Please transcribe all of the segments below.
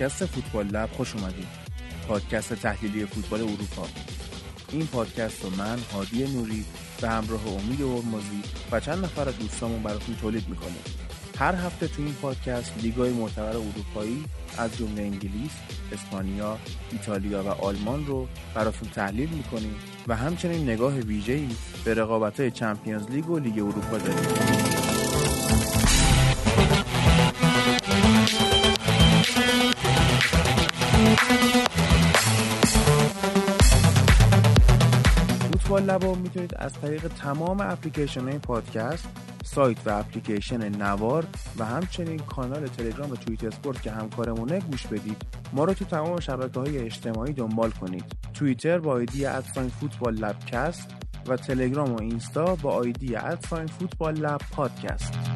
پادکست فوتبال لب خوش اومدید. پادکست تحلیلی فوتبال اروپا. این پادکست رو من هادی نوری به همراه امید ارمزی و چند نفر از دوستامون براتون تولید می‌کنیم. هر هفته تو این پادکست لیگای معتبر اروپایی از جمله انگلیس، اسپانیا، ایتالیا و آلمان رو براتون تحلیل می‌کنیم و همچنین نگاه ویژه‌ای به رقابت‌های چمپیونز لیگ و لیگ اروپا داریم. فوتبال لبا می‌تونید از طریق تمام اپلیکیشن های پادکست سایت و اپلیکیشن نوار و همچنین کانال تلگرام و توییت اسپورت که همکارمونه گوش بدید. ما رو تو تمام شبکه های اجتماعی دنبال کنید. توییتر با آیدی ادساین فوتبال لبکست و تلگرام و اینستا با آیدی ادساین فوتبال لب پادکست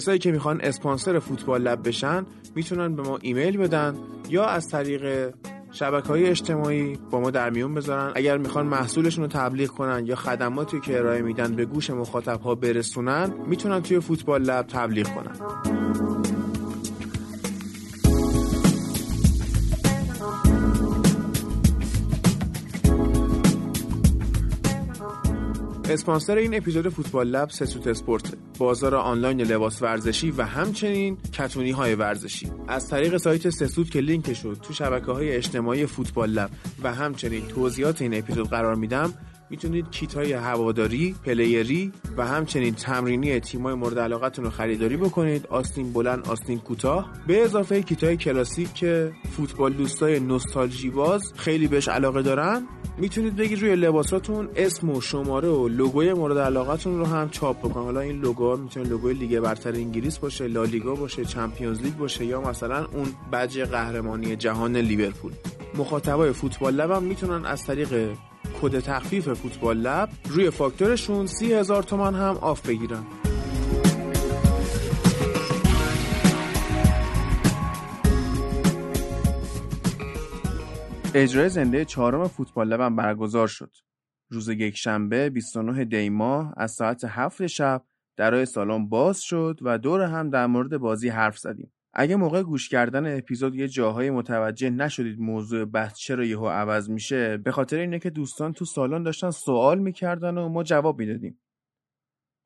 کسایی که می‌خوان اسپانسر فوتبال لب بشن می‌تونن به ما ایمیل بدن یا از طریق شبکه های اجتماعی با ما در میون بذارن. اگر می‌خوان محصولشون رو تبلیغ کنن یا خدماتی که ارائه میدن به گوش مخاطب ها برسونن می‌تونن توی فوتبال لب تبلیغ کنن. اسپانسر این اپیزود Football Lab سسوت اسپورت بازار آنلاین لباس ورزشی و همچنین کتونی های ورزشی. از طریق سایت سسوت که لینک شد تو شبکه های اجتماعی Football Lab و همچنین توضیحات این اپیزود قرار میدم می‌تونید کیت های هواداری، player ی و همچنین تمرینی تیمای مورد علاقتون رو خریداری بکنید. آستین بلند، آستین کوتاه. به اضافه کیت های کلاسیک که فوتبال دوستای نوستالژی باز خیلی بهش علاقه دارن می‌تونید بگید روی لباساتون اسم و شماره و لوگوی مورد علاقتون رو هم چاپ بکنید. حالا این لوگو می‌تونه لوگوی لیگ برتر انگلیس باشه لالیگا باشه Champions League باشه یا مثلا اون بج قهرمانی جهان لیورپول. مخاطبای Football Lab هم می‌تونن از طریق کد تخفیف Football Lab روی فاکتورشون سی هزار تومن هم off بگیرن اجرای زنده چهارم فوتبال لبم برگزار شد. روز یکشنبه 29 دی ماه از ساعت 7 شب درای سالن باز شد و دور هم در مورد بازی حرف زدیم. اگه موقع گوش کردن اپیزود یه جاهای متوجه نشدید موضوع بحث چرا یهو عوض میشه به خاطر اینه که دوستان تو سالن داشتن سوال می‌کردن و ما جواب می‌دادیم.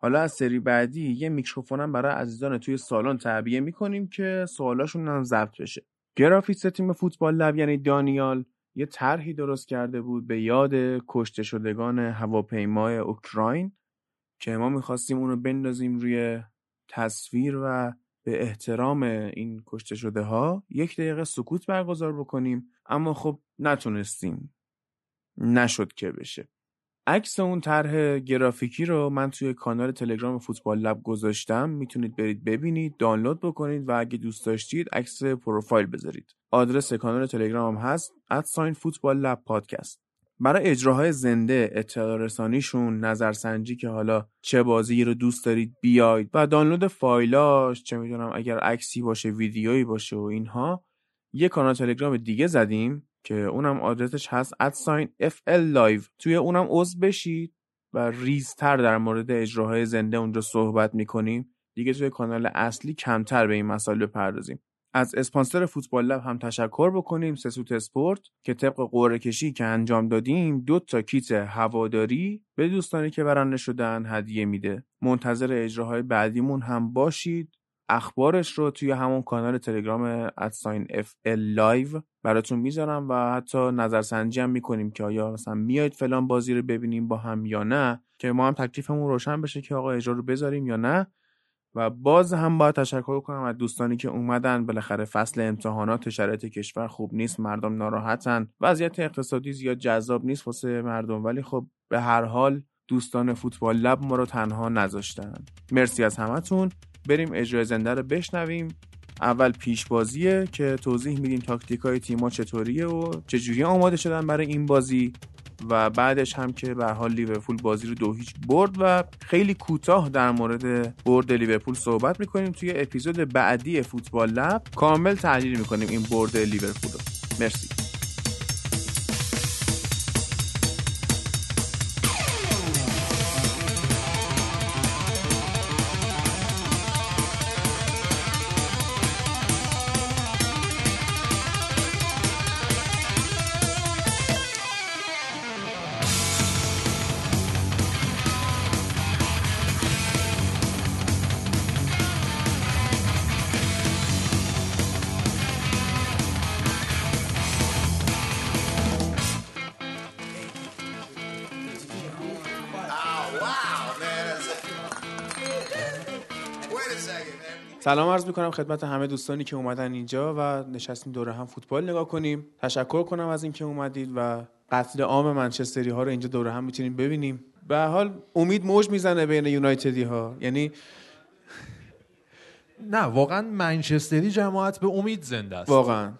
حالا از سری بعدی یه میکروفونم برای عزیزان توی سالن تعبیه می‌کنیم که سوالاشون هم ضبط بشه. گرافیست تیم فوتبال لب یعنی دانیال یه طرحی درست کرده بود به یاد کشته شدگان هواپیمای اوکراین که ما می‌خواستیم اونو بندازیم روی تصویر و به احترام این کشته شده ها یک دقیقه سکوت برگزار بکنیم. اما خب نتونستیم. نشد که بشه. عکس اون طرح گرافیکی رو من توی کانال تلگرام فوتبال لب گذاشتم. می‌تونید برید ببینید دانلود بکنید و اگه دوست داشتید عکس پروفایل بذارید. آدرس کانال تلگرام هست ادساین فوتبال لب پادکست برای اجراهای زنده اطلاع رسانیشون نظرسنجی که حالا چه بازی رو دوست دارید بیاید و دانلود فایلاش چه می‌دونم اگر عکسی باشه ویدیویی باشه و اینها یه کانال تلگرام دیگه زدیم که اونم آدرسش هست ادساین FL Live. توی اونم عضو بشید و ریزتر در مورد اجراهای زنده اونجا صحبت می‌کنیم. دیگه توی کانال اصلی کمتر به این مسائل بپردازیم. از اسپانسر فوتبال لب هم تشکر بکنیم سسوت اسپورت که طبق قرعه کشی که انجام دادیم دو تا کیت هواداری به دوستانی که برنده شدن هدیه میده. منتظر اجراهای بعدیمون هم باشید. اخبارش رو توی همون کانال تلگرام at sign FL Live براتون می‌ذارم و حتی نظرسنجی هم می‌کنیم که آیا مثلا میاید فلان بازی رو ببینیم با هم یا نه که ما هم تکلیفمون روشن بشه که آقا اجرا رو بذاریم یا نه. و باز هم باید تشکر کنم از دوستانی که اومدن. بالاخره فصل امتحانات شرایط کشور خوب نیست مردم ناراحتن. وضعیت اقتصادی زیاد جذاب نیست واسه مردم. ولی خب به هر حال دوستان فوتبال Lab ما رو تنها نذاشتن. مرسی از همتون. بریم اجرای زنده رو بشنویم. اول پیش بازیه که توضیح میدیم تاکتیک های تیما چطوریه و چجوری آماده شدن برای این بازی. و بعدش هم که به حال لیورپول بازی رو دو هیچ برد و خیلی کوتاه در مورد برد لیورپول صحبت می‌کنیم. توی اپیزود بعدی فوتبال لب کامل تحلیل می‌کنیم این برد لیورپول رو. مرسی. سلام عرض می‌کنم خدمت همه دوستانی که اومدن اینجا و نشستیم دور هم فوتبال نگاه کنیم. تشکر کنم از اینکه اومدید و قتل عام منچستری ها رو اینجا دور هم می‌تونیم ببینیم. به حال امید موج می‌زنه بین یونایتدی ها. یعنی نه واقعا منچستری جماعت به امید زنده است. واقعا.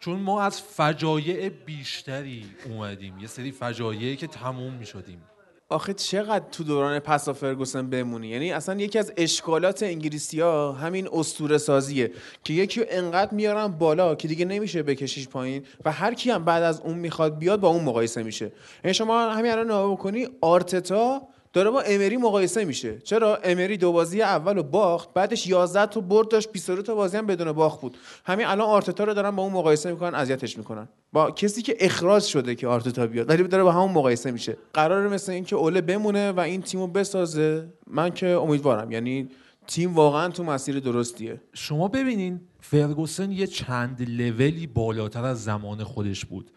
چون ما از فجایع بیشتری اومدیم. یه سری فجایعی که تموم می‌شدیم. آخه چقدر تو دوران پسا فرگوسن بمونی؟ یعنی اصلا یکی از اشکالات انگلیسی ها همین استوره سازیه که یکی انقدر میارن بالا که دیگه نمیشه بکشیش پایین و هر کی هم بعد از اون می‌خواد بیاد با اون مقایسه میشه. یعنی شما همین الان نگاه بکنی آرتتا داره با امری مقایسه میشه. چرا؟ امری دو بازی اول و باخت بعدش 11 تا برد داشت 22 تا بازی هم بدون باخت بود. همین الان آرتتا رو دارن با اون مقایسه می‌کنن اذیتش می‌کنن. با کسی که اخراج شده که آرتتا بیاد ولی داره با همون مقایسه میشه. قرار مثل اینکه اوله بمونه و این تیمو بسازه. من که امیدوارم. یعنی تیم واقعا تو مسیر درستیه. شما ببینین فرگوسن یه چند لولی بالاتر از زمان خودش بود.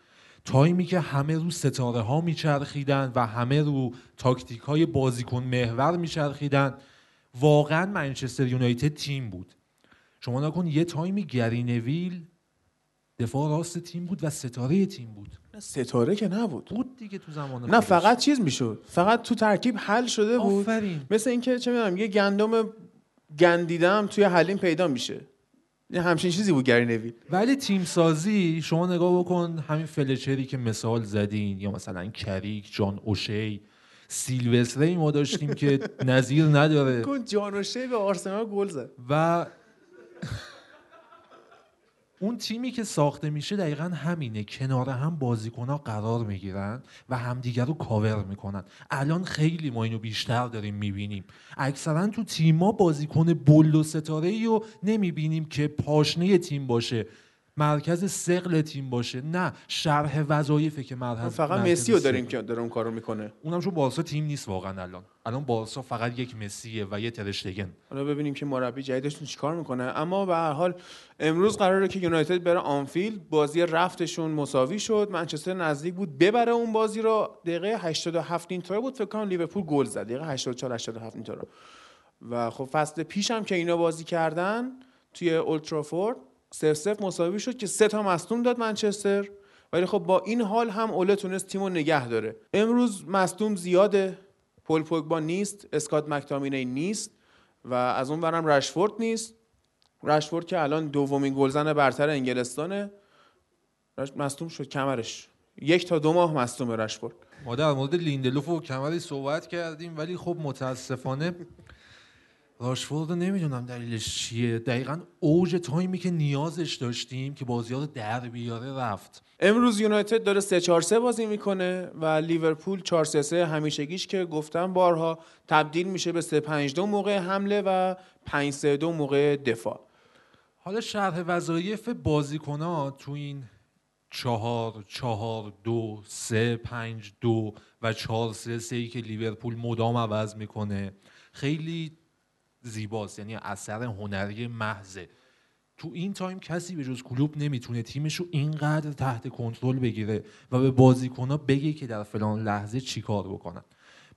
time ی که همه رو ستاره ها میچرخیدن و همه رو تاکتیک های بازیکن محور میچرخیدن واقعا منچستر یونایتد تیم بود. شما نگا کن یه time ی گری نویل دفاع راست تیم بود و ستاره تیم بود. ستاره که نبود. بود دیگه تو زمان نه فقط چیز می‌شد. فقط تو ترکیب حل شده بود. آفرین. مثل اینکه چه می‌دونم یه گندم گندیدم توی حلیم پیدا میشه. همچین چیزی بود گری نویل ولی تیم سازی شما نگاه بکن همین فلچری که مثال زدین یا مثلا کریک جان اوشی سیلوستری ما داشتیم که نظیر نداره. کن جان اوشی به آرسنال گل زد. و اون تیمی که ساخته میشه دقیقا همینه. کنار هم بازیکن قرار می‌گیرن و همدیگر رو کاور می‌کنن. الان خیلی ما اینو بیشتر داریم می‌بینیم. اکثرا تو تیما بازیکن bold و ستاره ای رو نمی‌بینیم که پاشنه تیم باشه. مرکز ثقل تیم باشه نه شرح وظایفه که مرکز فقط مسی رو داریم که داره اون کارو می‌کنه. اونم چون بارسا تیم نیست واقعا الان. الان بارسا فقط یک مسیه و یه ترشتگن. حالا ببینیم که مربی جدیدشون چیکار می‌کنه. اما به هر حال امروز قراره که یونایتد بره آنفیلد. بازی رفتشون مساوی شد. منچستر نزدیک بود. ببره اون بازی رو. دقیقه 87 اینطوره بود. فکر کنم لیورپول گل زد. دقیقه 84 87 اینطوره و خب فصل پیش هم که اینا بازی کردن توی اولترافورد سف سف مساوی شد که سه تا مصدوم داد منچستر. ولی خب با این حال هم اوله تونست تیمو نگه داره. امروز مصدوم زیاده. پول پوگبا نیست. اسکات مکتامینی نیست. و از اون برم رشفورد نیست. رشفورد که الان دومین گلزن برتر انگلستانه. مصدوم شد کمرش. یک تا دو ماه مصدوم رشفورد. ما در مورد لیندلوف و کمری صحبت کردیم ولی خب متاسفانه راشفورد رو نمی‌دونم دلیلش چیه. دقیقا اوج تایمی که نیازش داشتیم که بازی رو در بیاره رفت. امروز یونایتد داره 3 4 3 بازی می‌کنه و لیورپول 4 3 3 همیشگیش که گفتم بارها تبدیل میشه به 3 5 2 موقع حمله و 5 3 2 موقع دفاع. حالا شرح وظایف بازیکن‌ها تو این چهار چهار دو سه پنج دو و چهار سه سه ای که لیورپول مدام عوض می‌کنه. خیلی زیباست یعنی اثر هنری محضه. تو این time کسی به جز کلوپ نمی‌تونه تیمش رو اینقدر تحت کنترل بگیره و به بازیکنها بگه که در فلان لحظه چیکار بکنن.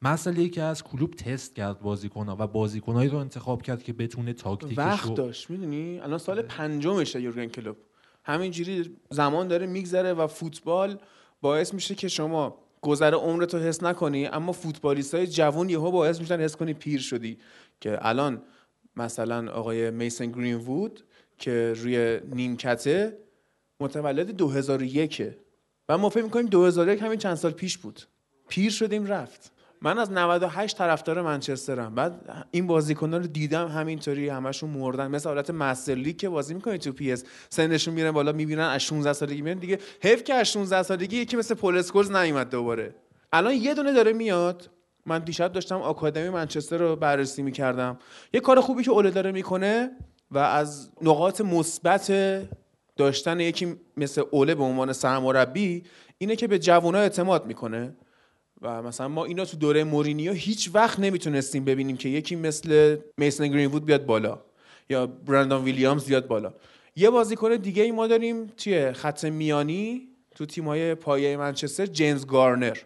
مسئله که از کلوپ تست کرد بازیکنها و بازیکنهایی رو انتخاب کرد که بتونه تاکتیکش وقت داشت می‌دونی؟ الان سال پنجمشه یورگن کلوپ. همینجوری زمان داره میگذره و فوتبال باعث میشه که شما گذر عمرتو حس نکنی اما فوتبالیست های جوان یهو باعث میشن حس کنی پیر شدی. که الان مثلا آقای میسن گرین وود که روی نیمکته متولد 2001 و ما فکر می‌کنیم 2001 همین چند سال پیش بود. پیر شدیم رفت. من از 98 طرفدار منچسترم. بعد این بازیکنان رو دیدم همینطوری همشون مردن. مثل حالت master league که بازی می‌کنه تو PES. سنشون میره بالا می‌بینن از 16 سالگی میرن. دیگه حیف که از 16 سالگی یکی مثل پول اسکولز نیومد دوباره. الان یه دونه داره میاد. من دیشب داشتم آکادمی منچستر رو بررسی می‌کردم. یه کار خوبی که اوله داره می‌کنه و از نقاط مثبت داشتن یکی مثل اوله به عنوان سرمربی اینه که به جوونا اعتماد می‌کنه. و مثلا ما اینا تو دوره مورینیو هیچ وقت نمی‌تونستیم ببینیم که یکی مثل میسن گرینوود بیاد بالا یا برندان ویلیامز بیاد بالا. یه بازیکن دیگه ای ما داریم توی خط میانی تو تیمای پایه منچستر جیمز گارنر.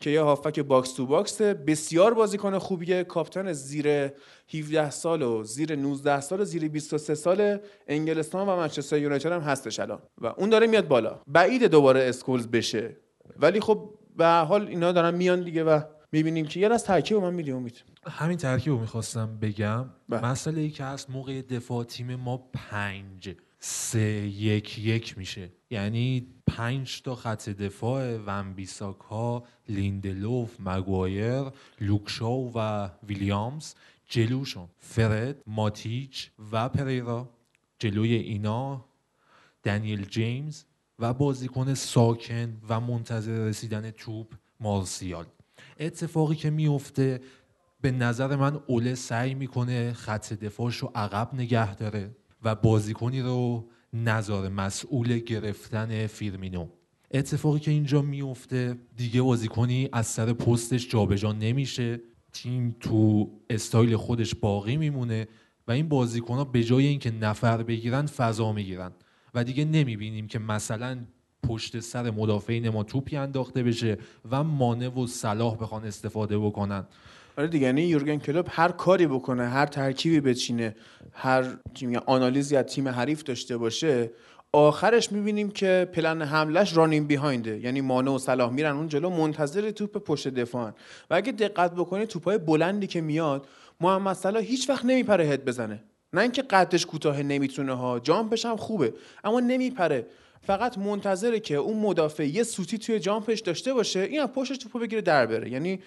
که یه هافبک box to box بسیار بازیکن خوبیه. کاپتان زیر 17 سال و زیر 19 سال و زیر 23 سال انگلستان و منچستر یونایتد هم هستش الان. و اون داره میاد بالا. بعید دوباره اسکولز بشه. ولی خب به حال اینا دارن میان دیگه و می‌بینیم که یه از ترکیب من میلی امید همین ترکیب رو می‌خواستم بگم. بله. مسئله ای که هست موقع دفاع تیم ما پنج. سه یک یک میشه. یعنی پنج تا خط دفاع ونبیساکا لیندلوف مگوایر لوکشاو و ویلیامز. جلوشون فرد ماتیچ و پریرا. جلوی اینا دنیل جیمز و بازیکن ساکن و منتظر رسیدن توپ مارسیال. اتفاقی که میفته به نظر من اوله سعی می‌کنه خط دفاعش رو عقب نگه داره. و بازیکنی رو نظر مسئول گرفتن فیرمینو. اتفاقی که اینجا میفته دیگه بازیکنی از سر پستش جابجا نمیشه. تیم تو استایل خودش باقی میمونه و این بازیکن ها به جای اینکه نفر بگیرن فضا می‌گیرن. و دیگه نمی‌بینیم که مثلا پشت سر مدافعین ما توپی انداخته بشه و مانع و صلاح بخوان استفاده بکنن. آره دیگه یعنی یورگن کلوب هر کاری بکنه هر ترکیبی بچینه هر آنالیزی از تیم حریف داشته باشه آخرش می‌بینیم که پلن حملش رانین بیهاینده یعنی مانع و صلاح میرن اون جلو منتظر توپ پشت دفاعن و اگه دقت بکنی توپای بلندی که میاد محمد صلاح هیچ وقت نمیپره هد بزنه. نه اینکه قدش کوتاه نمی‌تونه ها جامپش هم خوبه اما نمیپره. فقط منتظره که اون مدافع یه سوتی توی جامپش داشته باشه این پشتش توپو بگیره در بره. یعنی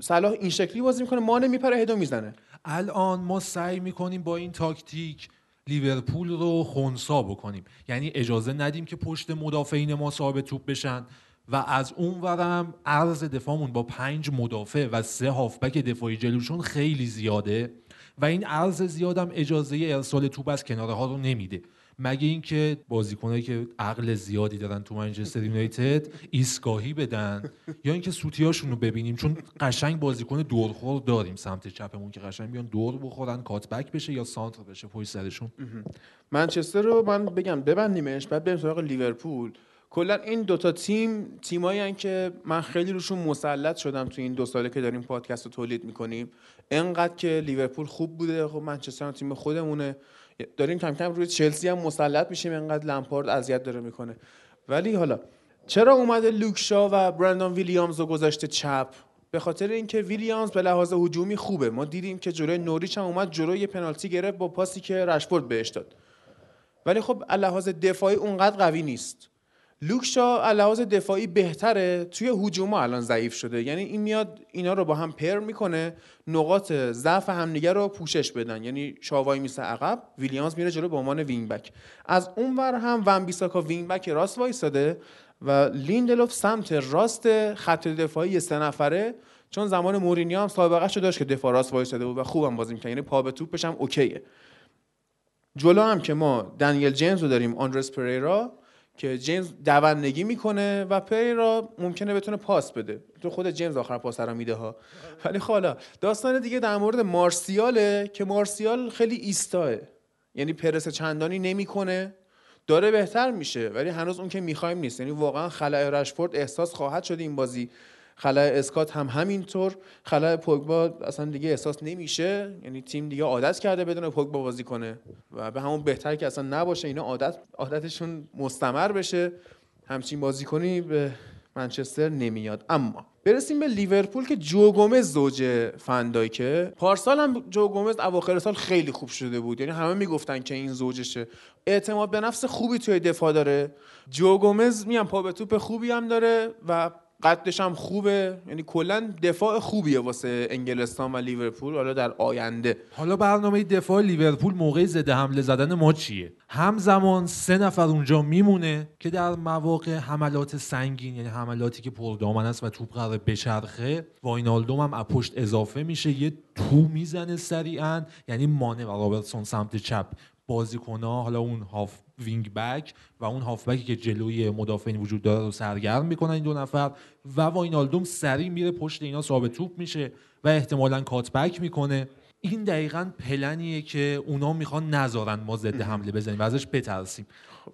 صلاح این شکلی بازی می‌کنه مانع میپره هدو می‌زنه. الان ما سعی می‌کنیم با این تاکتیک لیورپول رو خونسا بکنیم. یعنی اجازه ندیم که پشت مدافعین ما صاحب توپ بشن و از اون ورم عرض دفاعمون با پنج مدافع و سه هافبک دفاعی جلوشون خیلی زیاده و این عرض زیادم اجازه ارسال توپ از کناره ها رو نمیده. مگه اینکه بازیکنایی که عقل زیادی دارن تو منچستر یونایتد ایستگاهی بدن؟ یا اینکه سوتیاشون رو ببینیم؟ چون قشنگ بازیکن دورخور داریم سمت چپمون که قشنگ بیان دور بخورن کاتبک بشه یا سانتر بشه پشت سرشون. منچستر رو من بگم ببندیمش بعد بریم سراغ لیورپول. کلا این دوتا تیم تیمایی که من خیلی روشون مسلط شدم تو این دو ساله که داریم پادکست رو تولید می‌کنیم. انقدر که لیورپول خوب بوده خب منچستر تیم خودمونه. داریم کم کم روی چلسی هم مسلط میشیم انقدر لمپارد اذیت داره می‌کنه. ولی حالا چرا اومده لوک شاو و برندان ویلیامز رو گذاشته چپ؟ به خاطر اینکه ویلیامز به لحاظ هجومی خوبه. ما دیدیم که جلوی نوریچ هم اومد جلوی یه پنالتی گرفت با پاسی که رشفورد بهش داد. ولی خب لحاظ دفاعی اونقدر قوی نیست. لوک شاو لحاظ دفاعی بهتره. توی هجوم الان ضعیف شده. یعنی این میاد اینا رو با هم پر می‌کنه. نقاط ضعف همدیگه رو پوشش بدن. یعنی شاو وای میسه عقب ویلیامز میره جلو به عنوان wing back از اون ور هم ون بیساکا wing back راست وایساده و لیندلوف سمت راست خط دفاعی سه نفره. چون زمان مورینیو هم سابقه شده داشت که دفاع راست وایساده بود و خوبم بازی می‌کنه یعنی پا به توپش هم okay ه. جلو هم که ما دنیل جیمز رو داریم آندرس پریرا که جیمز دوندگی می‌کنه و پریرا ممکنه بتونه پاس بده. تو خود جیمز آخر پاس رو میده ها. ولی حالا خب داستان دیگه در مورد مارسیاله که مارسیال خیلی ایستاه یعنی پرس چندانی نمی‌کنه. داره بهتر میشه ولی هنوز اون که می‌خوایم نیست. یعنی واقعا خلای رشفورد احساس خواهد شد این بازی خلای اسکات هم همینطور. خلای پوگبا اصلا دیگه احساس نمیشه. یعنی تیم دیگه عادت کرده بدون پوگبا بازی کنه. و به همون بهتر که اصلا نباشه. اینا عادت عادتشون مستمر بشه. همچین بازیکنی به منچستر نمیاد. اما برسیم به لیورپول که جو گومز زوج فندایکه پارسال هم جو گومز اواخر سال خیلی خوب شده بود. یعنی همه می‌گفتن که این زوجشه. اعتماد به نفس خوبی توی دفاع داره. جو گومز پا به توپ خوبی هم داره و قدش هم خوبه. یعنی کلا دفاع خوبیه واسه انگلستان و لیورپول. حالا در آینده. حالا برنامه دفاع لیورپول موقع ضد حمله زدن ما چیه؟ همزمان سه نفر اونجا میمونه که در مواقع حملات سنگین یعنی حملاتی که پردامن است و توپ قرار بچرخه واینالدوم هم پشت اضافه میشه. یه تو می‌زنه سریعا. یعنی مانه و رابرتسون سمت چپ بازیکنها. حالا اون هاف wing back و اون هاف بکی که جلوی مدافعین وجود داره رو سرگرم می‌کنن این دو نفر و واینالدوم سریع میره پشت اینا صاحب توپ میشه و احتمالا cut back می‌کنه. این دقیقا پلنیه که اونا می‌خوان نذارن ما ضد حمله بزنیم و ازش بترسیم.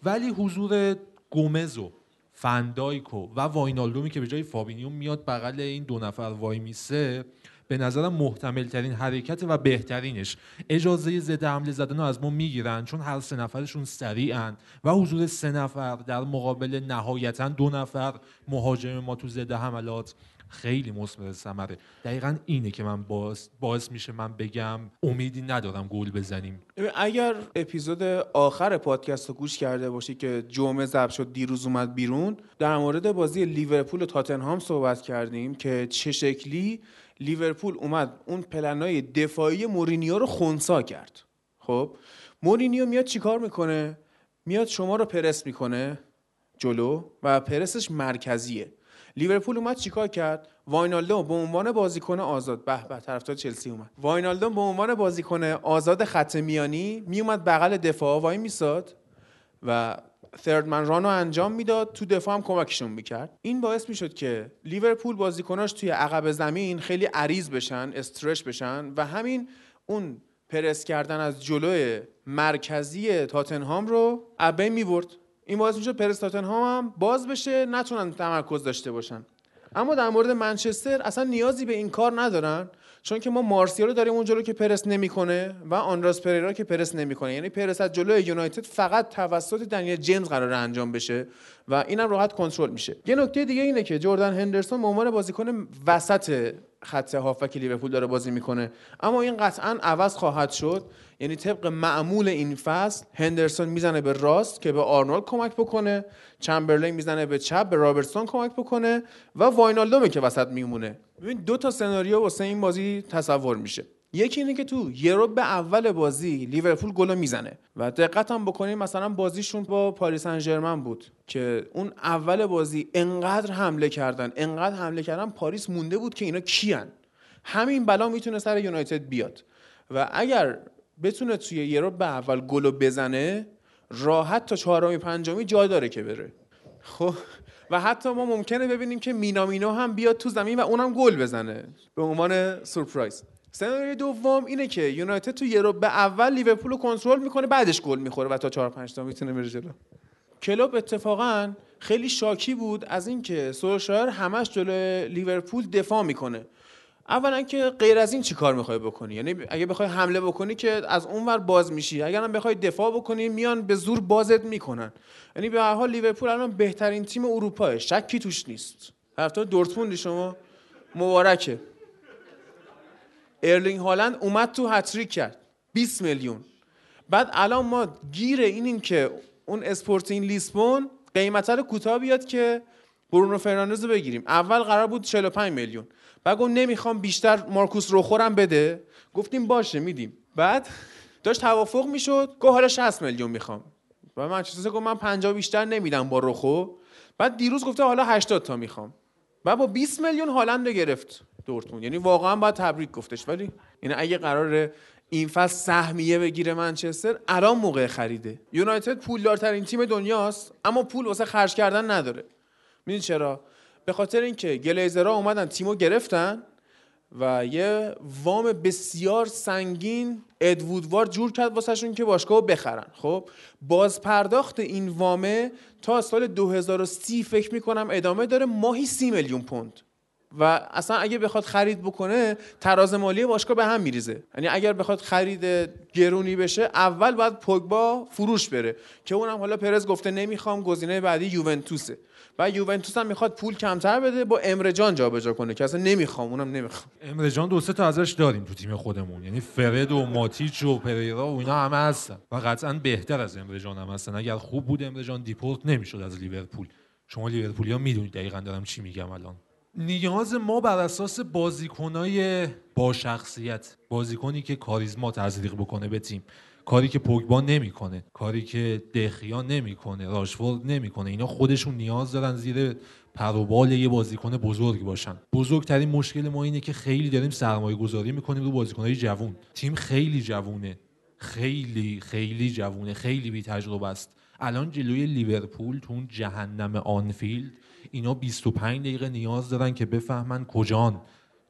ولی حضور گومز و فن‌دایک و واینالدومی که به جای فابینیو میاد بغل این دو نفر وای میسه به نظرم محتمل ترین حرکت و بهترینش. اجازه ضد حمله زدن رو از ما می‌گیرن چون هر سه نفرشون سریعن و حضور سه نفر در مقابل نهایتا دو نفر مهاجم ما تو ضد حملات خیلی مثمر ثمره. دقیقا اینه که من باعث, باعث میشه من بگم امیدی ندارم گل بزنیم. اگر اپیزود آخر پادکست رو گوش کرده باشی که جمعه ضبط شد دیروز اومد بیرون در مورد بازی لیورپول و تاتنهام صحبت کردیم که چه شکلی لیورپول اومد اون پلنای دفاعی مورینیو رو خونسا کرد. خب مورینیو میاد چیکار می‌کنه؟ میاد شما رو پرس می‌کنه جلو و پرسش مرکزیه. لیورپول اومد چیکار کرد؟ واینالدوم به عنوان بازیکن آزاد به به طرفدار چلسی اومد. واینالدوم به عنوان بازیکن آزاد خط میانی میومد بغل دفاع وای میساد و third man run و انجام می‌داد تو دفاع هم کمکشون می‌کرد. این باعث می‌شد که لیورپول بازیکناش توی عقب زمین خیلی عریض بشن stretch بشن و همین اون پرس کردن از جلوی مرکزی تاتنهام رو ابی می‌برد. این باعث می‌شد پرس تاتنهام هم باز بشه نتونن تمرکز داشته باشن. اما در مورد منچستر اصلا نیازی به این کار ندارن. چون که ما مارسیا رو داریم اونجا رو که پرس نمی‌کنه و آنراس پریرا که پرس نمی‌کنه. یعنی پرس از جلوی یونایتد فقط توسط دنیل جیمز قرار انجام بشه و اینم راحت کنترل میشه. یه نکته دیگه اینه که جردن هندرسون به عنوان بازیکن وسط خط هافک لیورپول داره بازی می‌کنه. اما این قطعا عوض خواهد شد. یعنی طبق معمول این فصل هندرسون می‌زنه به راست که به آرنولد کمک بکنه چمبرلین می‌زنه به چپ به رابرتسون کمک بکنه و واینالدومه که وسط میمونه. ببین دو تا سناریو واسه این بازی تصور میشه. یکی اینه که تو یه به اول بازی لیورپول گل می‌زنه و دقت هم بکنیم مثلا بازیشون با پاریس سن بود که اون اول بازی انقدر حمله کردن انقدر حمله کردن پاریس مونده بود که اینا کیان. همین بلا می‌تونه سر یونایتد بیاد. و اگر بتونه توی یه به اول گلو بزنه راحت تا چهارمی پنجمی جا داره که بره. خب و حتی ما ممکنه ببینیم که مینامینو هم بیاد تو زمین و اونم گل بزنه. به عنوان سورپرایز. سناریوی دوم اینه که یونایتد تو یه به اول لیورپول رو کنترل می‌کنه بعدش گل می‌خوره و تا 4 5 تا می‌تونه بره جلو. کلوب اتفاقا خیلی شاکی بود از اینکه سولشایر همش جلو لیورپول دفاع می‌کنه. اولا که غیر از این چی کار می‌خوای بکنی؟ یعنی اگه بخوای حمله بکنی که از اونور باز میشی. اگر هم بخوای دفاع بکنی میان به زور بازت می‌کنن. یعنی به هر حال لیورپول الان بهترین تیم اروپا شکی توش نیست. طرفدار دورتموندی شما؟ مبارکه. ارلینگ هالند اومد تو هتریک کرد. 20 میلیون. بعد الان ما گیر اینیم که اون اسپورتینگ لیسبون قیمت رو کوتاه بیاد که برونو فرناندز رو بگیریم. اول قرار بود 45 میلیون. بعد گفت نمی‌خوام بیشتر مارکوس رو خورم بده. گفتیم باشه میدیم. بعد داشت توافق می‌شد. گفت حالا 60 میلیون می‌خوام. و منچستر گفت من 50 بیشتر نمیدم با روخو بعد دیروز گفته حالا 80 تا می‌خوام. بعد با 20 میلیون هالند گرفت دورتموند. یعنی واقعا باید تبریک گفتش. ولی یعنی اگه قرار این فصل سهمیه بگیره منچستر الان موقع خریده. یونایتد پولدارترین تیم دنیاست اما پول واسه خرج کردن نداره. می‌دونی چرا؟ به خاطر اینکه گلیزرها اومدن تیمو گرفتن و یه وام بسیار سنگین ادوودوار جور کرد واسهشون که باشگاه بخرن. خب باز پرداخت این وامه تا سال 2030 فکر می‌کنم ادامه داره. ماهی سی میلیون پوند. و اصلا اگه بخواد خرید بکنه تراز مالی باشگاه به هم میریزه. یعنی اگر بخواد خرید گرونی بشه اول باید پوگبا فروش بره. که اونم حالا پرز گفته نمی‌خوام گزینه بعدی یوونتوسه. و یوونتوس هم می‌خواد پول کمتر بده با امرجان جابجا کنه که اصلا نمی‌خوام اونم نمی‌خوام. امرجان دو سه تا ازش داریم تو تیم خودمون. یعنی فرد و ماتیچ و پریرا و اینا همه هستن. و قطعا بهتر از امرجان هم هستن. اگر خوب بود امرجان دیپورت نمی‌شد از لیورپول. شما لیورپولیا می‌دونید. دقیقا دارم چی میگم الان. نیاز ما بر اساس بازیکنای با شخصیت بازیکنی که کاریزما تزریق بکنه به تیم. کاری که پوگبا نمی‌کنه کاری که دخیا نمی‌کنه راشفورد نمی‌کنه. اینا خودشون نیاز دارن زیر پروبال یه بازیکن بزرگ باشن. بزرگترین مشکل ما اینه که خیلی داریم سرمایه گذاری می‌کنیم رو بازیکنهای جوون. تیم خیلی جوونه. خیلی خیلی جوونه. خیلی بی تجربه است. الان جلوی لیورپول تو اون جهنم آنفیلد اینا 25 دقیقه نیاز دارن که بفهمن کجان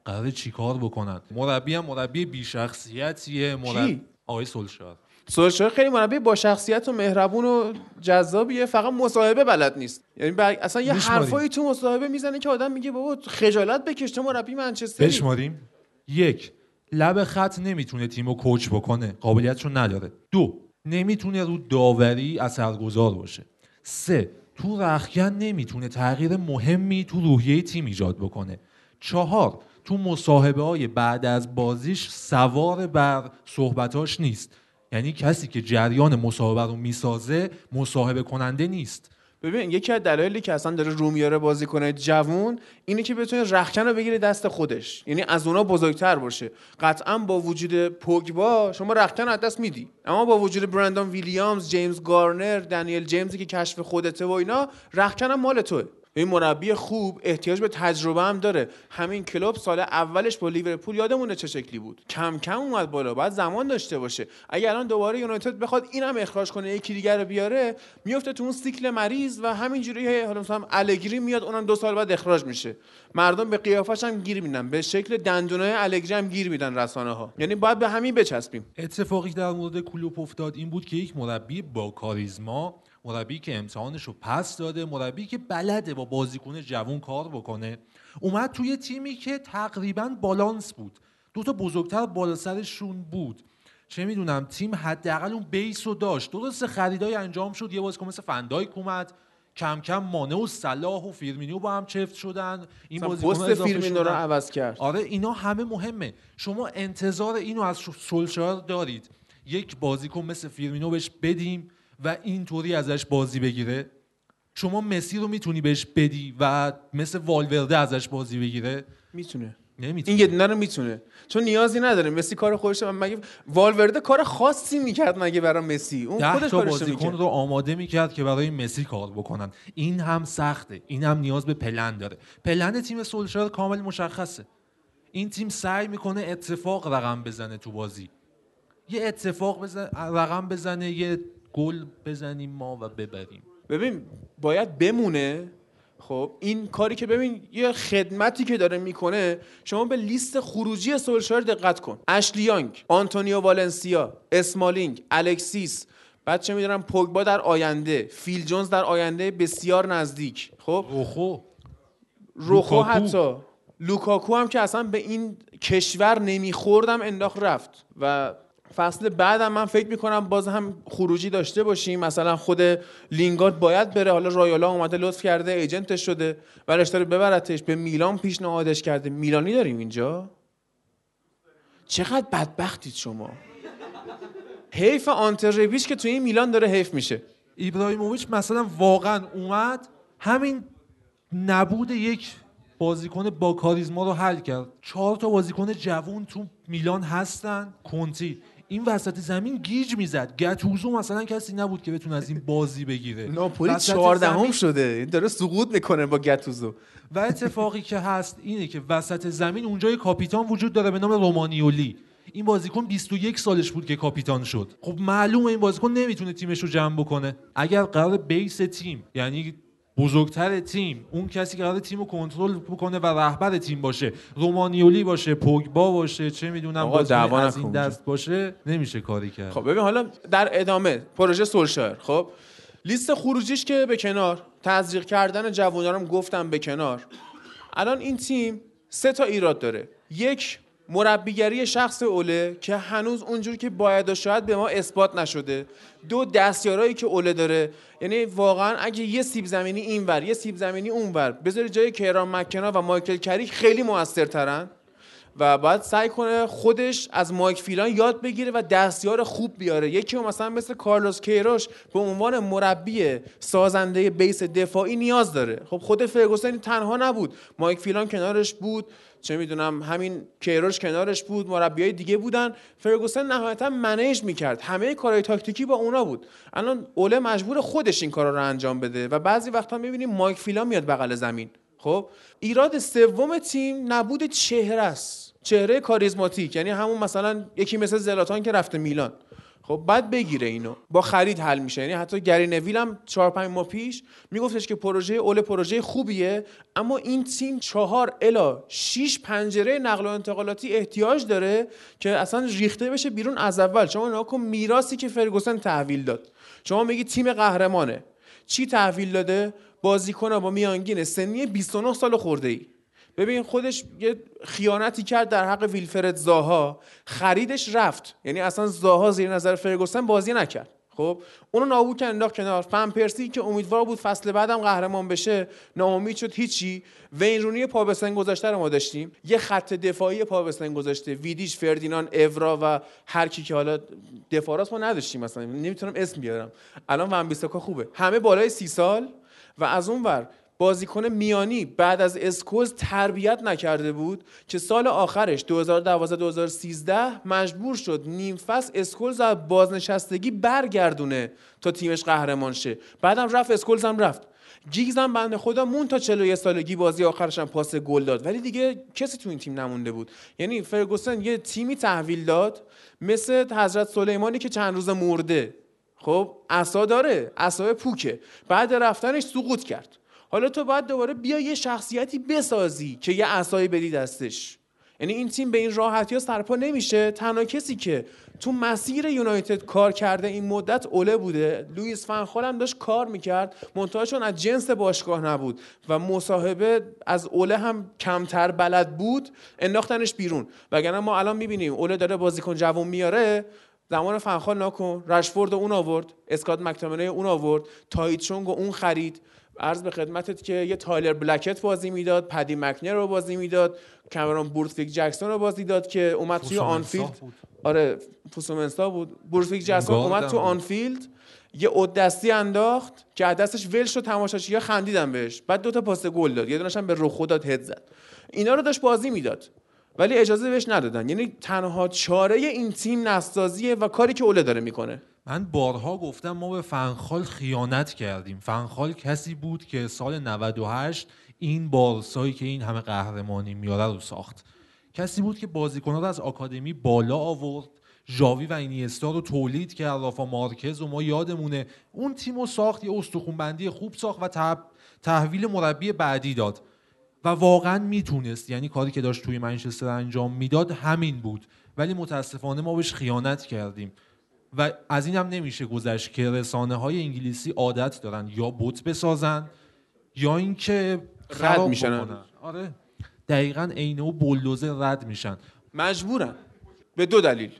قرار چیکار بکنن. مربی هم مربی بی شخصیتیه مربی آقای سولشار سولشار خیلی مربی با شخصیت و مهربون و جذابیه فقط مصاحبه بلد نیست. یعنی بر... اصلا یه حرفایی تو مصاحبه می‌زنه که آدم میگه بابا خجالت بکش تو مربی منچستر بشماریم. یک لب خط نمی‌تونه تیمو کوچ بکنه. قابلیتشو نداره. دو نمی‌تونه رو داوری اثرگذار باشه. سه تو رخکن نمی‌تونه تغییر مهمی تو روحیه تیم ایجاد بکنه. چهار تو مصاحبه های بعد از بازیش سوار بر صحبتاش نیست. یعنی کسی که جریان مصاحبه رو می‌سازه مصاحبه کننده نیست. ببین یکی از دلایلی که اصلا داره رو بازی کنه جوون اینه که بتونه رخکن رو بگیره دست خودش. یعنی از اونا بزرگتر باشه. قطعا با وجود پوگبا شما رخکن از دست میدی. اما با وجود برندان ویلیامز جیمز گارنر دنیل جیمزی که کشف خودته و اینا رخکن هم مال توه. این مربی خوب احتیاج به تجربه هم داره. همین کلوب سال اولش با لیورپول یادمونه چه شکلی بود. کم کم اومد بالا باید زمان داشته باشه. اگر الان دوباره یونایتد بخواد اینم اخراج کنه یکی دیگر رو بیاره میفته تو اون سیکل مریض و همینجوری حالا مثلا الگری میاد اونم دو سال بعد اخراج میشه. مردم به قیافش هم گیر میدن. به شکل دندونای الگری هم گیر میدن رسانه ها یعنی باید به همین بچسبیم. اتفاقی در مورد کلوب افتاد این بود که یک مربی با کاریزما مربی که امتحانش رو پس داده مربی که بلده با بازیکن جوون کار بکنه. اومد توی تیمی که تقریبا بالانس بود. دو تا بزرگتر بالا سرشون بود. چه می‌دونم تیم حداقل اون base رو داشت. درست خریدای انجام شد یه بازیکن مثل فندایک اومد. کم کم مانه و صلاح و فیرمینیو با هم چفت شدن. این بازیکن فیرمینیو رو عوض کرد. آره اینا همه مهمه. شما انتظار اینو از سولشار دارید. یک بازیکن مثل فیرمینو بهش بدیم. و اینطوری ازش بازی بگیره. شما مسی رو می‌تونی بهش بدی و مثل والورده ازش بازی بگیره؟ می‌تونه. نمی‌تونه. این یه رو می‌تونه. چون نیازی نداره. مسی کار خودش مگه والورده کار خاصی می‌کرد مگه برای مسی؟ اون خودش تا بازیکن رو آماده می‌کرد که برای مسی کار بکنن. این هم سخته. این هم نیاز به پلن داره. پلن تیم سولشار کامل مشخصه. این تیم سعی می‌کنه اتفاق رقم بزنه تو بازی. یه اتفاق بزن... رقم بزنه یه گل بزنیم ما و ببریم. ببین باید بمونه. خب این کاری که ببین یه خدمتی که داره می‌کنه شما به لیست خروجی سولشار دقت کن. اشلی یانگ آنتونیو والنسیا اسمالینگ الکسیس. بعد چه می‌دونم پوگبا در آینده فیل جونز در آینده بسیار نزدیک. خب؟ روخو. روخو حتی. لوکاکو هم که اصلا به این کشور نمیخوردم انداخت رفت. و فصل بعدم من فکر می‌کنم باز هم خروجی داشته باشیم. مثلا خود لینگارد باید بره. حالا رایالا اومده لطف کرده ایجنتش شده. و داره ببرتش. به میلان پیشنهادش کرده. میلانی داریم اینجا؟ چقدر بدبختید شما. حیف آنتر که توی این میلان داره حیف میشه. ایبراهیموویچ مثلا واقعا اومد همین نبود یک بازیکن با کاریزما رو حل کرد. چهار تا بازیکن جوون تو میلان هستن. کنتی. این وسط زمین گیج می‌زد. گتوزو مثلا کسی نبود که بتونه از این بازی بگیره. ناپولی چهاردهم شده. داره سقوط می‌کنه با گتوزو و اتفاقی که هست اینه که وسط زمین اونجا کاپیتان وجود داره به نام رومانیولی. این بازیکن 21 سالش بود که کاپیتان شد. خب معلومه این بازیکن نمی‌تونه تیمش رو جمع بکنه. اگر قرار بیس تیم یعنی بزرگتر تیم اون کسی که قرار تیم رو کنترل بکنه و رهبر تیم باشه. رومانیولی باشه پوگبا باشه چه می‌دونم از این دست باشه نمیشه کاری کرد. خب ببین حالا در ادامه پروژه سولشایر. خب لیست خروجیش که به کنار تزریق کردن جوانارم گفتم به کنار. الان این تیم سه تا ایراد داره. یک مربیگری شخص اوله که هنوز اونجور که باید و شاید به ما اثبات نشده. دو دستیارایی که اوله داره. یعنی واقعا اگه یه سیب زمینی اینور یه سیب زمینی اونور. بذاری جای کیران مکنا و مایکل کریک خیلی موثرترن و باید سعی کنه خودش از مایک فیلان یاد بگیره و دستیار خوب بیاره. یکی مثلا مثل کارلوس کیروش به عنوان مربی سازنده بیس دفاعی نیاز داره. خب خود فرگوسن تنها نبود. مایک فیلان کنارش بود. چه می‌دونم همین کیروش کنارش بود مربیای دیگه بودن. فرگوسن نهایتا منیج می‌کرد. همه کارهای تاکتیکی با اونا بود. الان اوله مجبور خودش این کارا رو انجام بده و بعضی وقتا می‌بینیم مایک فیلان میاد بغل زمین. خب ایراد سوم تیم نبود چهره است. چهره کاریزماتیک یعنی همون مثلا یکی مثل زلاتان که رفته میلان. خب بعد بگیره اینو. با خرید حل میشه. یعنی حتی گری نویل هم 4 5 ماه پیش میگفتش که پروژه اول پروژه خوبیه اما این تیم چهار الا 6 پنجره نقل و انتقالاتی احتیاج داره که اصلا ریخته بشه بیرون از اول. شما نگاه کن میراثی که فرگوسن تحویل داد. شما میگی تیم قهرمانه. چی تحویل داده؟ بازیکن با میانگین سنی 29 سال خورده ای ببین خودش یه خیانتی کرد در حق ویلفرد زاها. خریدش رفت. یعنی اصلا زاها زیر نظر فرگوسن بازی نکرد. خب؟ اونو نابود کرد انداخت کنار. فن پرسی که امیدوار بود فصل بعدم قهرمان بشه ناامید شد هیچی. وین رونی پا رو ما داشتیم. یه خط دفاعی پا سن گذاشته. ویدیش فردینان اورا و هر کی که حالا دفاعات ما نداشتیم مثلا نمی‌تونم اسم بیارم. الان ون بیساکا خوبه. همه بالای سی سال و از اون ور بازیکن میانی بعد از اسکولز تربیت نکرده بود که سال آخرش 2012-2013 مجبور شد نیم فصل اسکولز از بازنشستگی برگردونه تا تیمش قهرمان شه. بعدم رفت اسکولز هم رفت. گیگز هم بنده خدا موند تا 41 سالگی بازی آخرش هم پاس گل داد. ولی دیگه کسی تو این تیم نمونده بود. یعنی فرگوسن یه تیمی تحویل داد مثل حضرت سلیمانی که چند روز مرده. خب عصا داره. عصا پوکه. بعد رفتنش سقوط کرد. حالا تو باید دوباره بیا یه شخصیتی بسازی که یه عصایی بدی دستش. یعنی این تیم به این راحتی ها سرپا نمیشه. تنها کسی که تو مسیر یونایتد کار کرده این مدت اوله بوده. لوئیس فنخال هم داشت کار می‌کرد. منتها از جنس باشگاه نبود و مصاحبه از اوله هم کمتر بلد بود. انداختنش بیرون. وگرنه ما الان می‌بینیم اوله داره بازیکن جوون میاره. زمان فنخال نکن رشفورد اون آورد. اسکات مکتامنه اون آورد. تایتشونگ اون خرید. عرض به خدمتت که یه تایلر بلکت بازی می‌داد پدی مکنر رو بازی می‌داد کامرون بورتفیک جکسون رو بازی داد که اومد توی آنفیلد. آره فوسومنسا بود. بورتفیک جکسون اومد تو آنفیلد یه اد دستی انداخت که دستش ول شد تماشاگرها خندیدن بهش. بعد دو تا پاس گل داد. یه دونش هم به رخ داد هد زد. اینا رو داشت بازی می‌داد ولی اجازه بهش ندادن. یعنی تنها چاره این تیم نسازیه و کاری که اوله داره می‌کنه. من بارها گفتم ما به فنخال خیانت کردیم. فنخال کسی بود که سال 98 این بارسایی که این همه قهرمانی میاره رو ساخت. کسی بود که بازیکنها رو از آکادمی بالا آورد ژاوی و اینیستا رو تولید کرد رافا مارکز و ما یادمونه اون تیم رو ساخت یه استخونبندی خوب ساخت و تحویل مربی بعدی داد. و واقعا می‌تونست یعنی کاری که داشت توی منچستر انجام می‌داد همین بود. ولی متاسفانه ما بهش خیانت کردیم. و از این هم نمیشه گذشت که رسانه های انگلیسی عادت دارن یا بوت بسازن یا اینکه رد میشن. آره. دقیقا عینه و بلدوزر رد میشن. مجبورن. به دو دلیل.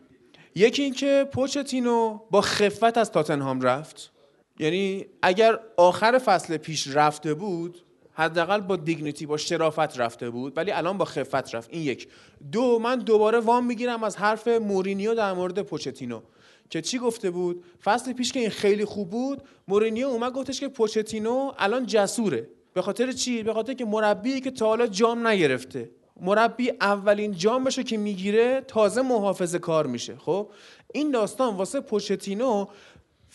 یکی اینکه پوچتینو با خفت از تاتنهام رفت. یعنی اگر آخر فصل پیش رفته بود حداقل با دیگنیتی با شرافت رفته بود ولی الان با خفت رفت. این یک. دو من دوباره وام می‌گیرم از حرف مورینیو در مورد پوچتینو. که چی گفته بود؟ فصل پیش که این خیلی خوب بود مورینیو اومد گفتش که پوچتینو الان جسوره. به خاطر چی؟ به خاطر که مربی که تا حالا جام نگرفته. مربی اولین جامشو که می‌گیره تازه محافظه کار میشه. خب؟ این داستان واسه پوچتینو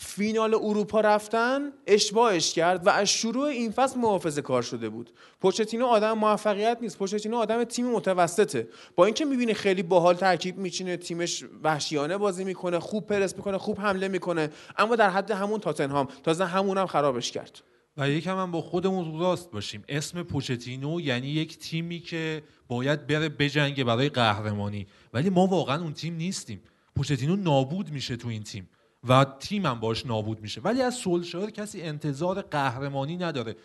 فینال اروپا رفتن اشباهش کرد و از شروع این فصل محافظه کار شده بود. پوچتینو آدم موفقیت نیست. پوچتینو آدم تیم متوسطه. با اینکه می‌بینه خیلی باحال ترکیب میچینه تیمش وحشیانه بازی می‌کنه خوب پرس می‌کنه خوب حمله می‌کنه. اما در حد همون تاتنهام. تازه همونم خرابش کرد. و یکم هم با خودمون راست باشیم. اسم پوچتینو یعنی یک تیمی که باید بره بجنگه برای قهرمانی. ولی ما واقعا اون تیم نیستیم. پوچتینو نابود میشه تو این تیم. و تیمم باش نابود میشه. ولی از سولشایر کسی انتظار قهرمانی نداره.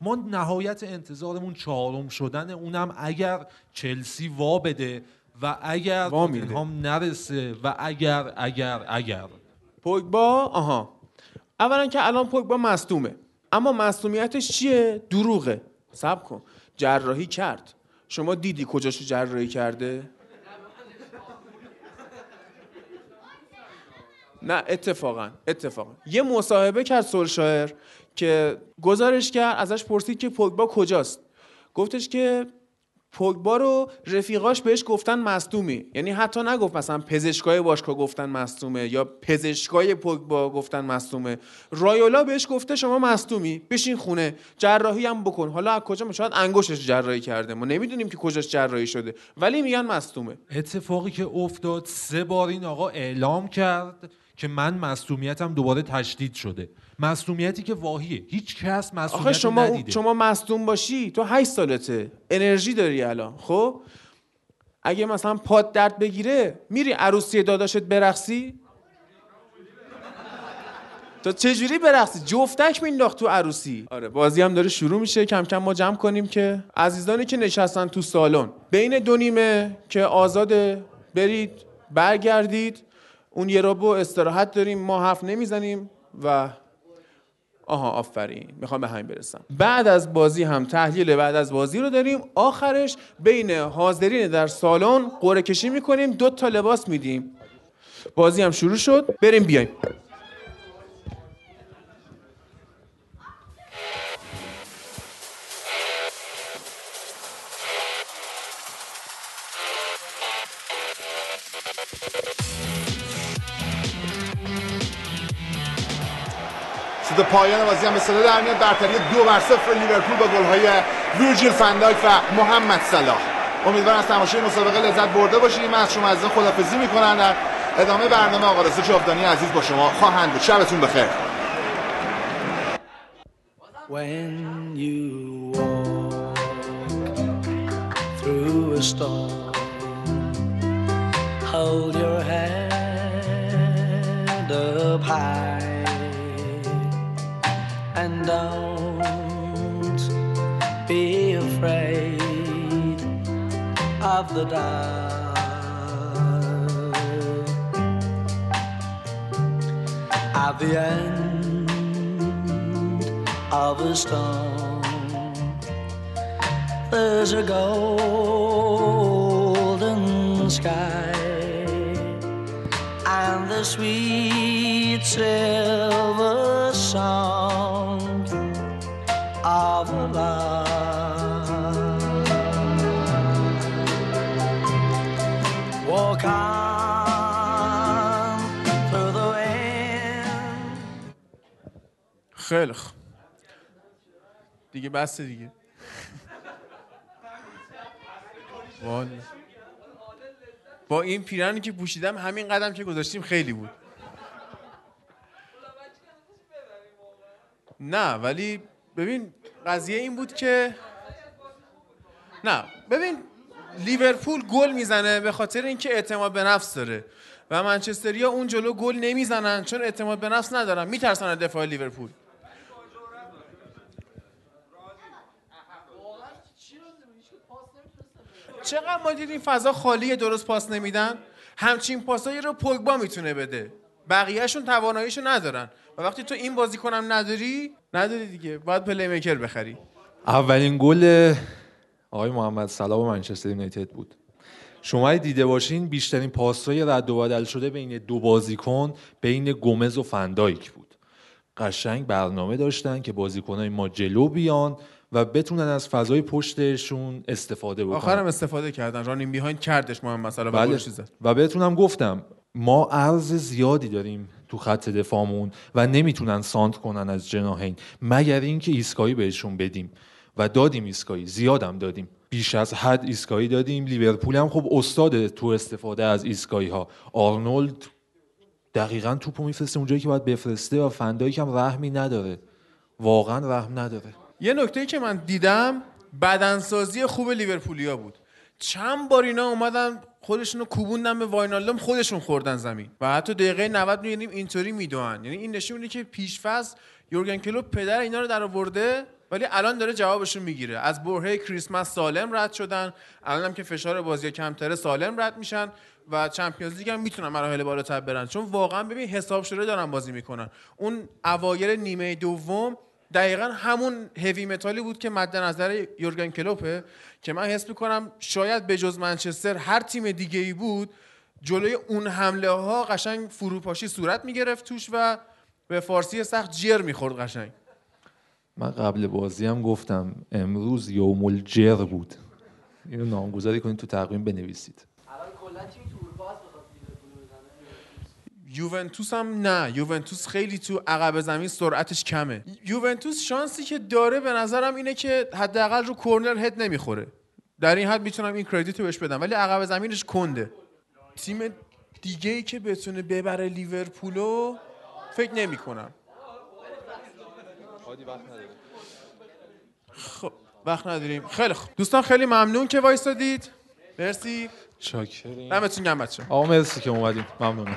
ما نهایت انتظارمون چهارم شدن اونم اگر چلسی وا بده و اگر هم نرسه و اگر اگر اگر. پوگبا آها. اولا که الان پوگبا مصدومه. اما مصدومیتش چیه؟ دروغه. سب کن. جراحی کرد. شما دیدی کجاشو جراحی کرده؟ نه اتفاقا اتفاقا. یه مصاحبه کرد سولشایر که گزارش کرد ازش پرسید که پوگبا کجاست. گفتش که پوگبا رو رفیقاش بهش گفتن مصدومی. یعنی حتی نگفت مثلا پزشکای باشگاه گفتن مصدومه یا پزشکای پوگبا گفتن مصدومه. رایولا بهش گفته شما مصدومی بشین خونه جراحی هم بکن. حالا از کجا شاید انگشتش جراحی کرده. ما نمی‌دونیم که کجاش جراحی شده. ولی میگن مصدومه. اتفاقی که افتاد سه بار این آقا اعلام کرد. که من مصدومیتم دوباره تشدید شده. مصدومیتی که واهیه. هیچ کس مصدومیت شما ندیده. شما مصدوم باشی تو 8 سالته. انرژی داری الان خب؟ اگه مثلا پاد درد بگیره میری عروسی داداشت برقصی؟ تو چجوری برقصی؟ جفتک مینداخت تو عروسی. آره بازی هم داره شروع میشه. کم کم ما جمع کنیم که عزیزانی که نشستن تو سالن بین دو نیمه که آزاده برید برگردید. اون یه رابو استراحت داریم ما حرف نمی‌زنیم و آها آفرین. می‌خوام به همین برسم. بعد از بازی هم تحلیل بعد از بازی رو داریم. آخرش بین حاضرین در سالن قرعه کشی می‌کنیم دو تا لباس میدیم. بازی هم شروع شد. بریم بیایم. سود پایان بازی هم به در میاد. برتری دو بر صفر لیورپول با گل‌های ویرجیل فنداک و محمد صلاح. امیدوارم از تماشای مسابقه لذت برده باشیم. از شما از خدافظی می‌کنن. در ادامه برنامه آقا رسول جاودانی عزیز با شما خواهند بود. شبتون بخیر. Love. Walk on through the wind. خیلی خوب دیگه بس دیگه با این پیرانی که پوشیدم همین قدم که گذاشتیم خیلی بود نه ولی ببین قضیه این بود که نه ببین لیورپول گل می‌زنه به خاطر اینکه اعتماد به نفس داره و منچستریا اون جلو گل نمی‌زنن چون اعتماد به نفس ندارن. میترسن از دفاع لیورپول. چقدر ما دیدیم فضا خالی درست پاس نمیدن؟ همچین پاسایی رو پوگبا می‌تونه بده. بقیهشون تواناییشو ندارن. و وقتی تو این بازیکنم نداری نداری دیگه. باید پلی میکر بخری. اولین گل آقای محمد صلاح و منچستر یونایتد بود. شما دیده باشین بیشترین پاسهای رد و بدل شده بین دو بازیکن بین گومز و فندایک بود. قشنگ برنامه داشتن که بازیکنای ما جلو بیان و بتونن از فضای پشتشون استفاده بکنن. آخرم استفاده کردن. رانین بیهایند کردش محمد صلاح بله. و بتونم گفتم ما عرض زیادی داریم تو خط دفاعمون و نمی‌تونن سانتر کنن از جناحین مگر اینکه ایستگاهی بهشون بدیم. و دادیم ایستگاهی زیادم دادیم. بیش از حد ایستگاهی دادیم. لیورپول هم خب استاد تو استفاده از ایستگاهی ها آرنولد دقیقا توپو میفرسته اونجایی که باید بفرسته و فندایک هم رحمی نداره. واقعا رحم نداره. یه نکته که من دیدم بدنسازی خوب لیورپولیا بود. چند بار اینا اومدن خودشون رو کوبوندن به واینالدوم خودشون خوردن زمین. و حتی دقیقه 90 می‌بینیم اینطوری می‌دونن. یعنی این نشون میده که پیشفاز یورگن کلوپ پدر اینا رو در آورده ولی الان داره جوابشون می‌گیره. از برهه کریسمس سالم رد شدن. الان هم که فشار بازی کمتره سالم رد میشن و چمپیونز لیگ هم می‌تونن مراحل بالاتر برن. چون واقعا ببین حساب شده دارن بازی می‌کنن. اون اوایل نیمه دوم دقیقا همون هوی متالی بود که مد نظر یورگن کلوپه که من حس می‌کنم شاید به جز منچستر هر تیم دیگه ای بود جلوی اون حمله ها قشنگ فروپاشی صورت می‌گرفت توش و به فارسی سخت جر می‌خورد قشنگ. من قبل بازی هم گفتم امروز یوم الجر بود. اینو نامگذاری کنید تو تقویم بنویسید. یوونتوس هم نه. یوونتوس خیلی تو عقب زمین سرعتش کمه. یوونتوس شانسی که داره به نظرم اینه که حداقل رو کورنر هد نمی‌خوره. در این حد می‌تونم این کردیت رو بهش بدم ولی عقب زمینش کنده. تیم دیگه ای که بتونه ببره لیورپولو فکر نمی کنم خب وقت نداریم. خیلی خوب. دوستان خیلی ممنون که وایسادید مرسی. چاکریم دمتون گرم بچه‌ها. آقا مرسی که اومدیم ممنونم.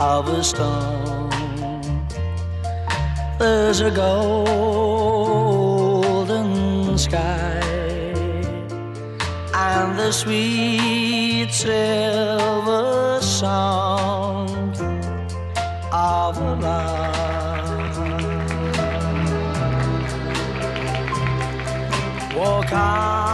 of a storm. There's a golden sky and the sweet silver song of love. Walk on.